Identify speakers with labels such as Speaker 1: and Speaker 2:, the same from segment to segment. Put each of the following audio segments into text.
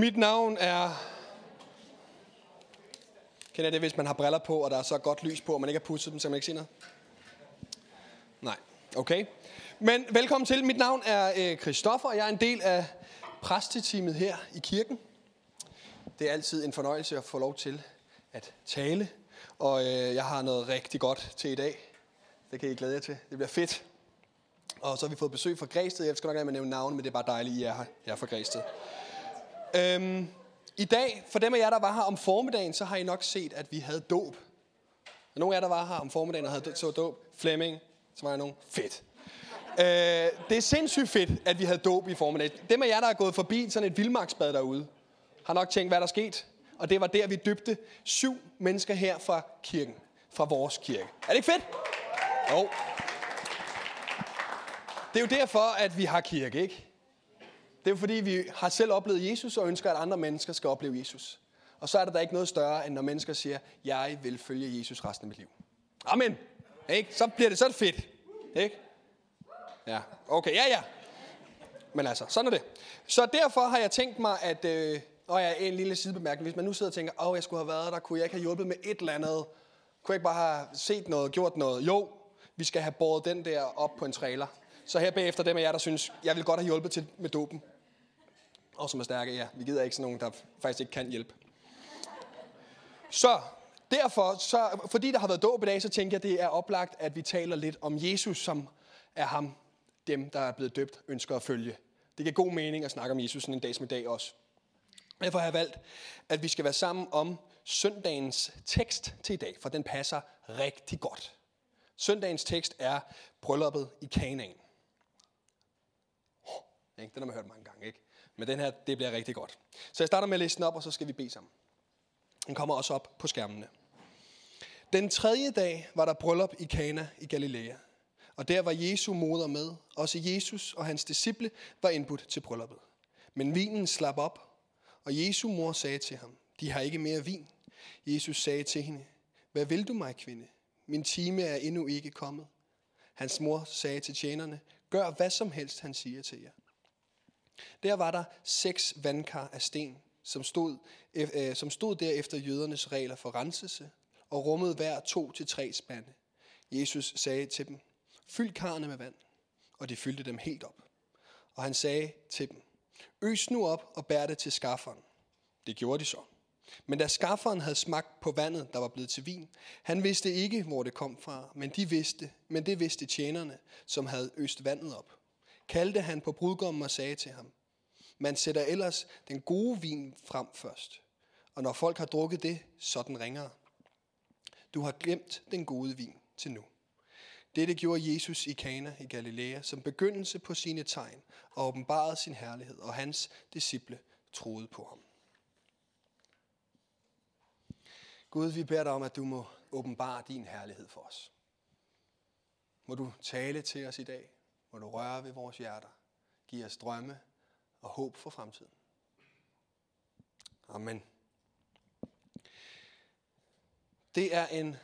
Speaker 1: Mit navn er... Kender I det, hvis man har briller på, og der er så godt lys på, og man ikke har pudset dem, så man ikke se noget? Nej, okay. Men velkommen til. Mit navn er øh, og jeg er en del af præsteteamet her i kirken. Det er altid en fornøjelse at få lov til at tale, og øh, jeg har noget rigtig godt til i dag. Det kan I glæde jer til. Det bliver fedt. Og så har vi fået besøg fra Græsted. Jeg skal nok gerne nævne navne, men det er bare dejligt, I er her. Jeg er fra Græsted. Øhm, I dag, for dem af jer, der var her om formiddagen, så har I nok set, at vi havde dåb. Og nogle af jer, der var her om formiddagen og havde så dåb, Flemming, så var jeg nogen, fedt. Øh, det er sindssygt fedt, at vi havde dåb i formiddag. Dem af jer, der er gået forbi sådan et vildmarksbad derude, har nok tænkt, hvad der skete. Og det var der, vi dybte syv mennesker her fra kirken. Fra vores kirke. Er det ikke fedt? Jo. Det er jo derfor, at vi har kirke, ikke? Det er fordi, vi har selv oplevet Jesus og ønsker, at andre mennesker skal opleve Jesus. Og så er der da ikke noget større, end når mennesker siger, jeg vil følge Jesus resten af mit liv. Amen. Ikke? Så bliver det så fedt. Ikke? Ja, okay, ja, ja. Men altså, sådan er det. Så derfor har jeg tænkt mig, at... Øh, og jeg ja, en lille sidebemærkning. Hvis man nu sidder og tænker, åh, jeg skulle have været der, kunne jeg ikke have hjulpet med et eller andet? Kunne jeg ikke bare have set noget, gjort noget? Jo, vi skal have båret den der op på en trailer. Så her bagefter dem af jer, der synes, jeg vil godt have hjulpet til med dopen. Og som er stærke, ja. Vi gider ikke sådan nogen, der faktisk ikke kan hjælpe. Så derfor, så, fordi der har været dåb i dag, så tænker jeg, det er oplagt, at vi taler lidt om Jesus, som er ham, dem, der er blevet døbt, ønsker at følge. Det giver god mening at snakke om Jesus sådan en dag som i dag også. Derfor har jeg valgt, at vi skal være sammen om søndagens tekst til i dag, for den passer rigtig godt. Søndagens tekst er brylluppet i Kanaan. Den har man hørt mange gange, ikke? Men den her, det bliver rigtig godt. Så jeg starter med at læse den op, og så skal vi bede sammen. Den kommer også op på skærmene. Den tredje dag var der bryllup i Kana i Galilea. Og der var Jesu moder med. Også Jesus og hans disciple var indbudt til brylluppet. Men vinen slap op, og Jesu mor sagde til ham, de har ikke mere vin. Jesus sagde til hende, hvad vil du mig, kvinde? Min time er endnu ikke kommet. Hans mor sagde til tjenerne, gør hvad som helst, han siger til jer. Der var der seks vandkar af sten, som stod, øh, øh, som stod der efter jødernes regler for renselse, og rummede hver to til tre spande. Jesus sagde til dem, fyld karne med vand, og de fyldte dem helt op. Og han sagde til dem, øs nu op og bær det til skafferen. Det gjorde de så. Men da skafferen havde smagt på vandet, der var blevet til vin, han vidste ikke, hvor det kom fra, men, de vidste, men det vidste tjenerne, som havde øst vandet op. Kaldte han på brudgommen og sagde til ham, man sætter ellers den gode vin frem først, og når folk har drukket det, så den ringere. Du har glemt den gode vin til nu. Dette gjorde Jesus i Kana i Galilea som begyndelse på sine tegn og åbenbarede sin herlighed, og hans disciple troede på ham. Gud, vi beder dig om, at du må åbenbare din herlighed for os. Må du tale til os i dag. Må du røre ved vores hjerter. Giv os drømme og håb for fremtiden. Amen. Det er en,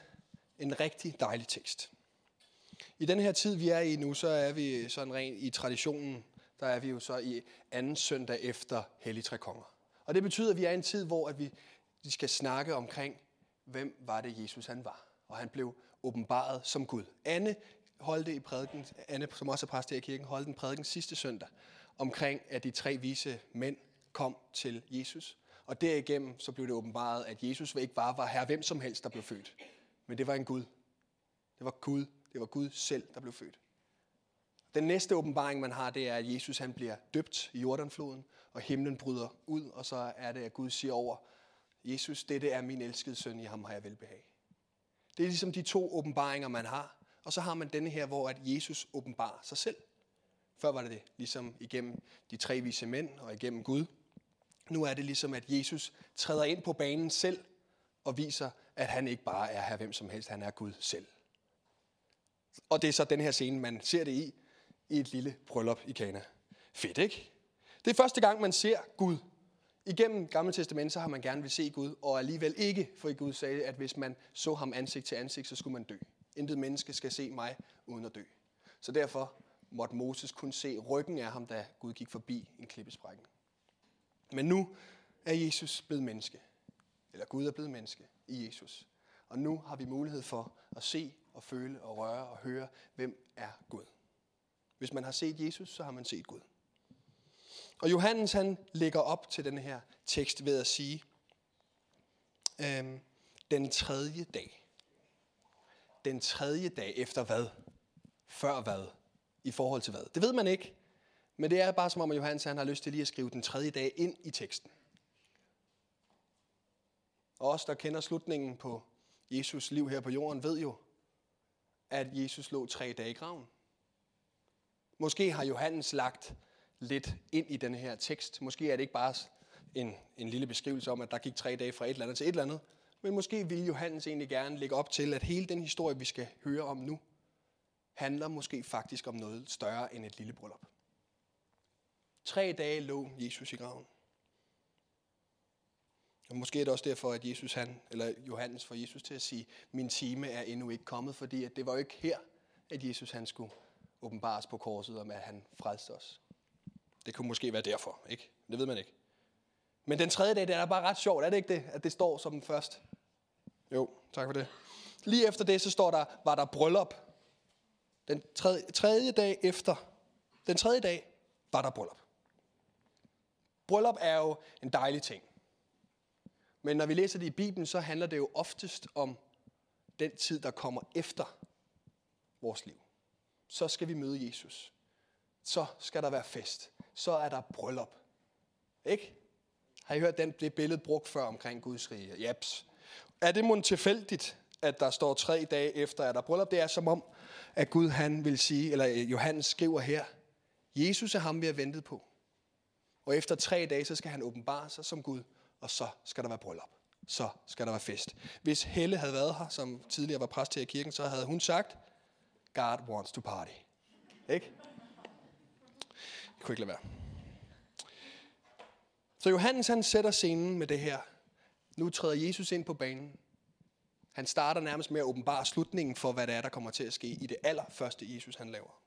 Speaker 1: en rigtig dejlig tekst. I den her tid, vi er i nu, så er vi sådan rent i traditionen, der er vi jo så i anden søndag efter Hellig Tre Konger. Og det betyder, at vi er i en tid, hvor at vi, vi skal snakke omkring, hvem var det Jesus han var. Og han blev åbenbaret som Gud. Anne holdte i prædiken, Anne, som også er præst her i kirken, holdt en prædiken sidste søndag omkring, at de tre vise mænd kom til Jesus. Og derigennem så blev det åbenbaret, at Jesus ikke bare var herre hvem som helst, der blev født. Men det var en Gud. Det var Gud. Det var Gud selv, der blev født. Den næste åbenbaring, man har, det er, at Jesus han bliver døbt i Jordanfloden, og himlen bryder ud, og så er det, at Gud siger over, Jesus, dette er min elskede søn, i ham har jeg velbehag. Det er ligesom de to åbenbaringer, man har. Og så har man denne her, hvor at Jesus åbenbarer sig selv. Før var det det, ligesom igennem de tre vise mænd og igennem Gud. Nu er det ligesom, at Jesus træder ind på banen selv og viser, at han ikke bare er her hvem som helst, han er Gud selv. Og det er så den her scene, man ser det i, i et lille bryllup i Kana. Fedt, ikke? Det er første gang, man ser Gud. Igennem Gamle Testament, så har man gerne vil se Gud, og alligevel ikke, for Gud sagde, at hvis man så ham ansigt til ansigt, så skulle man dø. Intet menneske skal se mig uden at dø. Så derfor måtte Moses kun se ryggen af ham, da Gud gik forbi en klippesprækken. Men nu er Jesus blevet menneske. Eller Gud er blevet menneske i Jesus. Og nu har vi mulighed for at se og føle og røre og høre, hvem er Gud. Hvis man har set Jesus, så har man set Gud. Og Johannes han lægger op til den her tekst ved at sige, øhm, den tredje dag. Den tredje dag efter hvad? Før hvad? I forhold til hvad? Det ved man ikke. Men det er bare som om, at Johannes han har lyst til lige at skrive den tredje dag ind i teksten. Og os, der kender slutningen på Jesus liv her på jorden, ved jo, at Jesus lå tre dage i graven. Måske har Johannes lagt lidt ind i den her tekst. Måske er det ikke bare en, en lille beskrivelse om, at der gik tre dage fra et eller andet til et eller andet. Men måske vil Johannes egentlig gerne lægge op til, at hele den historie, vi skal høre om nu, handler måske faktisk om noget større end et lille bryllup. Tre dage lå Jesus i graven. Og måske er det også derfor, at Jesus han, eller Johannes får Jesus til at sige, min time er endnu ikke kommet, fordi at det var jo ikke her, at Jesus han skulle åbenbares på korset, om at han frelste os. Det kunne måske være derfor, ikke? Det ved man ikke. Men den tredje dag, det er bare ret sjovt, er det ikke det, at det står som den først? Jo, tak for det. Lige efter det, så står der, var der bryllup. Den tredje, tredje dag efter, den tredje dag, var der bryllup. Bryllup er jo en dejlig ting. Men når vi læser det i Bibelen, så handler det jo oftest om den tid, der kommer efter vores liv. Så skal vi møde Jesus. Så skal der være fest. Så er der bryllup. Ikke? Har I hørt den, det billede brugt før omkring Guds rige? Japs. Er det mon tilfældigt, at der står tre dage efter, at der bryllup? Det er som om, at Gud han vil sige, eller øh, Johannes skriver her, Jesus er ham, vi har ventet på. Og efter tre dage, så skal han åbenbare sig som Gud, og så skal der være bryllup. Så skal der være fest. Hvis Helle havde været her, som tidligere var præst her i kirken, så havde hun sagt, God wants to party. Ikke? Det kunne ikke lade være. Så Johannes han sætter scenen med det her. Nu træder Jesus ind på banen. Han starter nærmest med at åbenbare slutningen for, hvad det er, der kommer til at ske i det allerførste Jesus, han laver.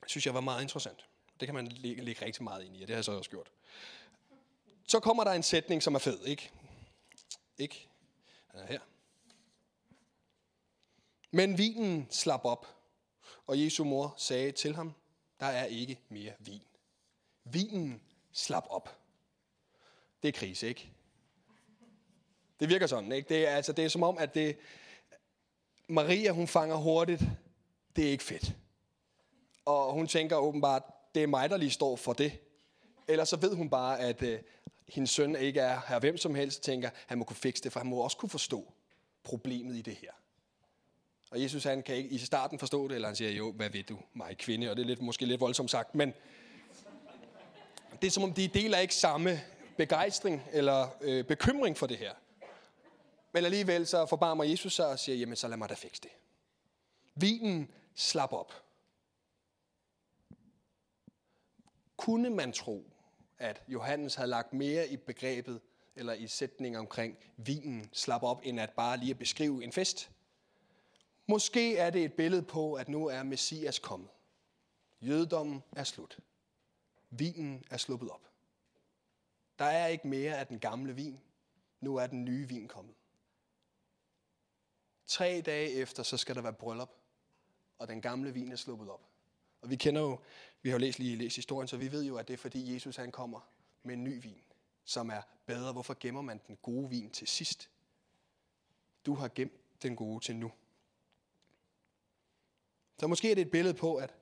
Speaker 1: Det synes jeg var meget interessant. Det kan man lægge, lægge rigtig meget ind i, og det har jeg så også gjort. Så kommer der en sætning, som er fed, ikke? Ikke? Den er her. Men vinen slap op, og Jesu mor sagde til ham, der er ikke mere vin. Vinen slap op. Det er krise, ikke? Det virker sådan, ikke? Det er, altså, det er som om, at det, Maria, hun fanger hurtigt, det er ikke fedt. Og hun tænker åbenbart, det er mig, der lige står for det. Eller så ved hun bare, at øh, hendes søn ikke er her hvem som helst, tænker, han må kunne fikse det, for han må også kunne forstå problemet i det her. Og Jesus han kan ikke i starten forstå det, eller han siger, jo, hvad ved du, mig kvinde, og det er lidt, måske lidt voldsomt sagt, men det er som om, de deler ikke samme begejstring eller øh, bekymring for det her. Men alligevel så forbarmer Jesus sig og siger, jamen så lad mig da fikse det. Vinen slap op. Kunne man tro, at Johannes havde lagt mere i begrebet, eller i sætningen omkring vinen slap op, end at bare lige at beskrive en fest? Måske er det et billede på, at nu er Messias kommet. Jødedommen er slut. Vinen er sluppet op. Der er ikke mere af den gamle vin. Nu er den nye vin kommet. Tre dage efter, så skal der være bryllup, og den gamle vin er sluppet op. Og vi kender jo, vi har jo læst lige læst historien, så vi ved jo, at det er fordi Jesus han kommer med en ny vin, som er bedre. Hvorfor gemmer man den gode vin til sidst? Du har gemt den gode til nu. Så måske er det et billede på, at,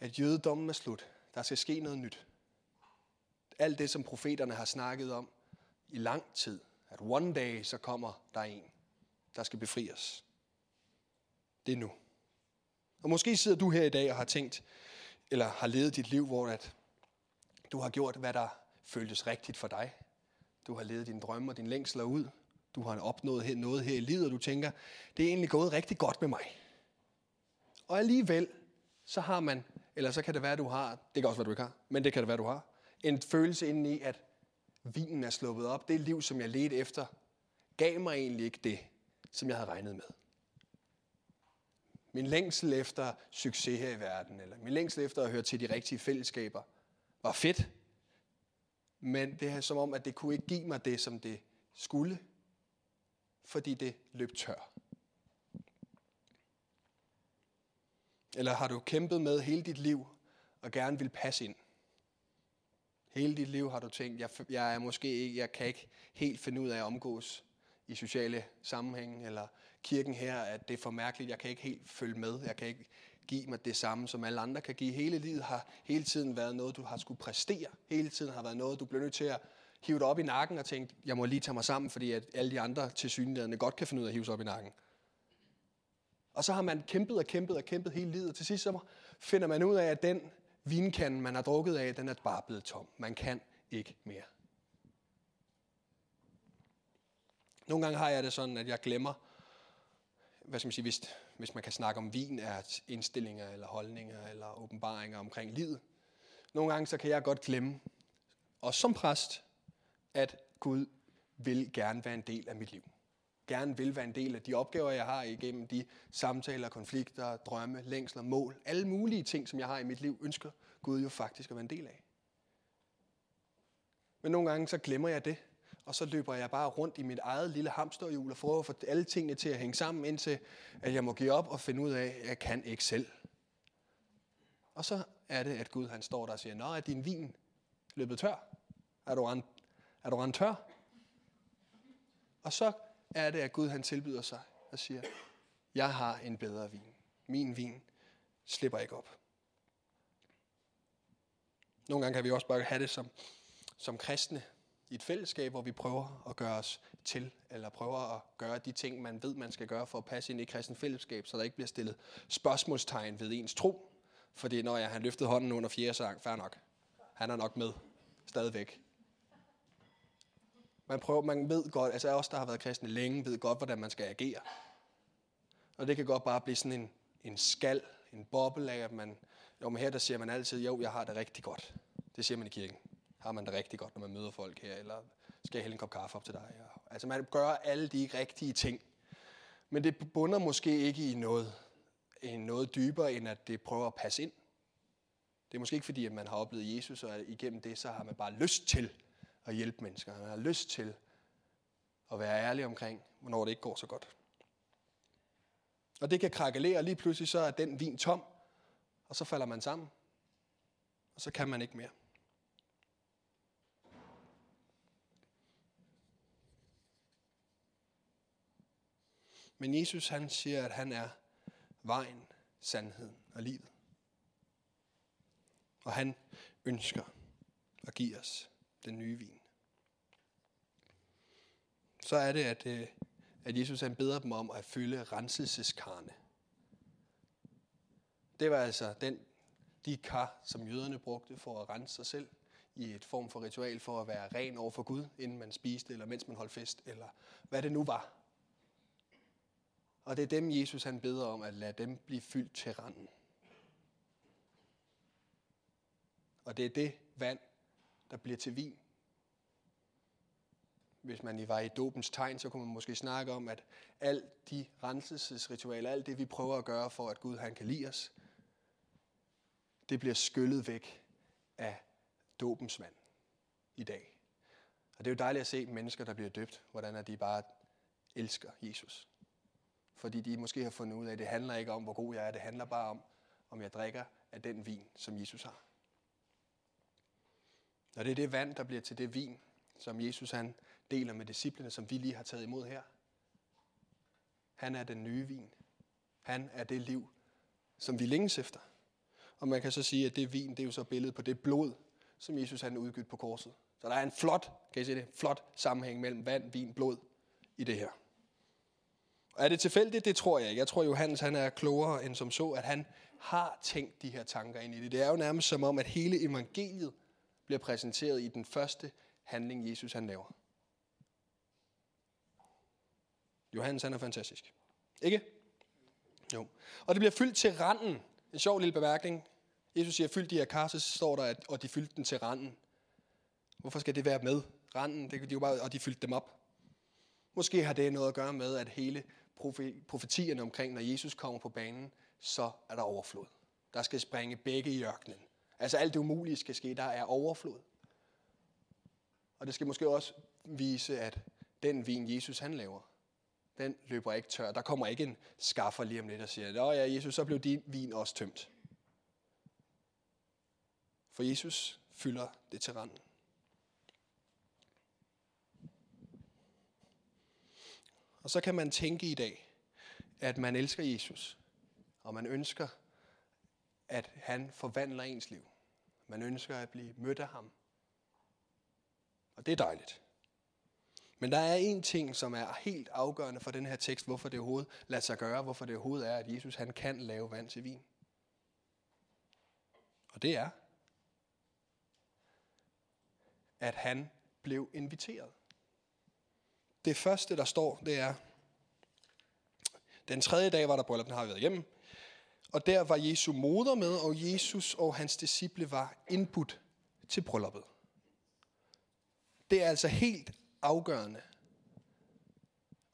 Speaker 1: at jødedommen er slut. Der skal ske noget nyt. Alt det, som profeterne har snakket om i lang tid, at one day så kommer der en, der skal befri os. Det er nu. Og måske sidder du her i dag og har tænkt, eller har levet dit liv, hvor at du har gjort, hvad der føltes rigtigt for dig. Du har levet dine drømme og dine længsler ud. Du har opnået noget her i livet, og du tænker, det er egentlig gået rigtig godt med mig. Og alligevel, så har man, eller så kan det være, at du har, det kan også være, du ikke har, men det kan det være, du har, en følelse indeni, at vinen er sluppet op. Det liv, som jeg ledte efter, gav mig egentlig ikke det, som jeg havde regnet med. Min længsel efter succes her i verden, eller min længsel efter at høre til de rigtige fællesskaber, var fedt. Men det er som om, at det kunne ikke give mig det, som det skulle, fordi det løb tør. Eller har du kæmpet med hele dit liv og gerne vil passe ind? Hele dit liv har du tænkt, jeg, jeg er måske ikke, jeg kan ikke helt finde ud af at omgås i sociale sammenhæng, eller kirken her, at det er for mærkeligt, jeg kan ikke helt følge med, jeg kan ikke give mig det samme, som alle andre kan give. Hele livet har hele tiden været noget, du har skulle præstere. Hele tiden har været noget, du bliver nødt til at hive dig op i nakken og tænke, jeg må lige tage mig sammen, fordi at alle de andre til synligheden godt kan finde ud af at hive sig op i nakken. Og så har man kæmpet og kæmpet og kæmpet hele livet. Til sidst så finder man ud af, at den vinkande, man har drukket af, den er bare blevet tom. Man kan ikke mere. Nogle gange har jeg det sådan, at jeg glemmer, hvad skal man sige, hvis, hvis man kan snakke om vin, er indstillinger eller holdninger eller åbenbaringer omkring livet. Nogle gange så kan jeg godt glemme, og som præst, at Gud vil gerne være en del af mit liv. Gerne vil være en del af de opgaver, jeg har igennem de samtaler, konflikter, drømme, længsler, mål. Alle mulige ting, som jeg har i mit liv, ønsker Gud jo faktisk at være en del af. Men nogle gange så glemmer jeg det, og så løber jeg bare rundt i mit eget lille hamsterhjul og prøver at få alle tingene til at hænge sammen, indtil at jeg må give op og finde ud af, at jeg kan ikke selv. Og så er det, at Gud han står der og siger, Nå, er din vin løbet tør? Er du rent, er du rent tør? Og så er det, at Gud han tilbyder sig og siger, jeg har en bedre vin. Min vin slipper ikke op. Nogle gange kan vi også bare have det som, som kristne, i et fællesskab, hvor vi prøver at gøre os til, eller prøver at gøre de ting, man ved, man skal gøre for at passe ind i kristen fællesskab, så der ikke bliver stillet spørgsmålstegn ved ens tro. Fordi når jeg han løftede hånden under fjerde sang, fair nok. Han er nok med. Stadigvæk. Man, prøver, man ved godt, altså os, der har været kristne længe, ved godt, hvordan man skal agere. Og det kan godt bare blive sådan en, en skal, en boble af, at man, jo, men her der siger man altid, jo, jeg har det rigtig godt. Det siger man i kirken har man det rigtig godt, når man møder folk her, eller skal jeg hælde en kop kaffe op til dig? Altså man gør alle de rigtige ting. Men det bunder måske ikke i noget, i noget dybere, end at det prøver at passe ind. Det er måske ikke fordi, at man har oplevet Jesus, og igennem det, så har man bare lyst til at hjælpe mennesker. Han har lyst til at være ærlig omkring, hvornår det ikke går så godt. Og det kan krakelere, og lige pludselig så er den vin tom, og så falder man sammen. Og så kan man ikke mere. Men Jesus han siger, at han er vejen, sandheden og livet. Og han ønsker at give os den nye vin. Så er det, at, øh, at Jesus han beder dem om at fylde renselseskarne. Det var altså den, de kar, som jøderne brugte for at rense sig selv i et form for ritual for at være ren over for Gud, inden man spiste, eller mens man holdt fest, eller hvad det nu var. Og det er dem, Jesus han beder om, at lade dem blive fyldt til randen. Og det er det vand, der bliver til vin. Hvis man var i dopens tegn, så kunne man måske snakke om, at alt de renselsesritualer, alt det vi prøver at gøre for, at Gud han kan lide os, det bliver skyllet væk af dopens vand i dag. Og det er jo dejligt at se mennesker, der bliver døbt, hvordan de bare elsker Jesus fordi de måske har fundet ud af, at det handler ikke om, hvor god jeg er. Det handler bare om, om jeg drikker af den vin, som Jesus har. Og det er det vand, der bliver til det vin, som Jesus han deler med disciplene, som vi lige har taget imod her. Han er den nye vin. Han er det liv, som vi længes efter. Og man kan så sige, at det vin, det er jo så billedet på det blod, som Jesus han udgivet på korset. Så der er en flot, kan I se det, flot sammenhæng mellem vand, vin, blod i det her. Og er det tilfældigt? Det tror jeg ikke. Jeg tror, Johannes han er klogere end som så, at han har tænkt de her tanker ind i det. Det er jo nærmest som om, at hele evangeliet bliver præsenteret i den første handling, Jesus han laver. Johannes han er fantastisk. Ikke? Jo. Og det bliver fyldt til randen. En sjov lille bemærkning. Jesus siger, fyld de her kar, så står der, at, og de fyldte den til randen. Hvorfor skal det være med? Randen, det, de jo bare, og de fyldte dem op. Måske har det noget at gøre med, at hele profetierne omkring, når Jesus kommer på banen, så er der overflod. Der skal springe begge i ørkenen. Altså alt det umulige skal ske, der er overflod. Og det skal måske også vise, at den vin, Jesus han laver, den løber ikke tør. Der kommer ikke en skaffer lige om lidt og siger, at ja, Jesus, så blev din vin også tømt. For Jesus fylder det til randen. Og så kan man tænke i dag, at man elsker Jesus, og man ønsker, at han forvandler ens liv. Man ønsker at blive mødt af ham. Og det er dejligt. Men der er en ting, som er helt afgørende for den her tekst, hvorfor det overhovedet lader sig gøre, hvorfor det overhovedet er, at Jesus han kan lave vand til vin. Og det er, at han blev inviteret. Det første, der står, det er, den tredje dag var der bryllup, den har vi været hjemme, og der var Jesu moder med, og Jesus og hans disciple var indbudt til brylluppet. Det er altså helt afgørende,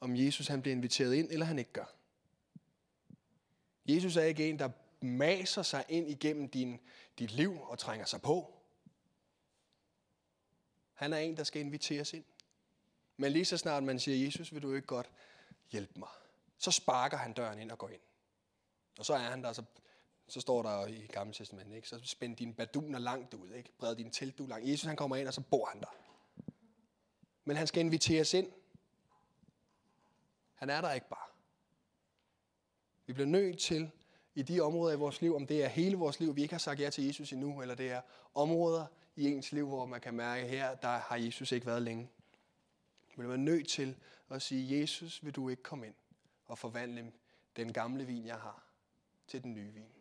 Speaker 1: om Jesus han bliver inviteret ind, eller han ikke gør. Jesus er ikke en, der maser sig ind igennem din, dit liv og trænger sig på. Han er en, der skal inviteres ind. Men lige så snart man siger, Jesus, vil du ikke godt hjælpe mig? Så sparker han døren ind og går ind. Og så er han der, så, så står der i Gamle Testament, ikke? så spænd dine baduner langt ud, ikke? bred din teltdu langt. Jesus han kommer ind, og så bor han der. Men han skal inviteres ind. Han er der ikke bare. Vi bliver nødt til i de områder i vores liv, om det er hele vores liv, vi ikke har sagt ja til Jesus endnu, eller det er områder i ens liv, hvor man kan mærke, at her der har Jesus ikke været længe. Vi bliver nødt til at sige, Jesus, vil du ikke komme ind og forvandle den gamle vin, jeg har, til den nye vin.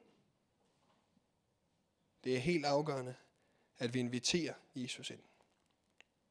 Speaker 1: Det er helt afgørende, at vi inviterer Jesus ind.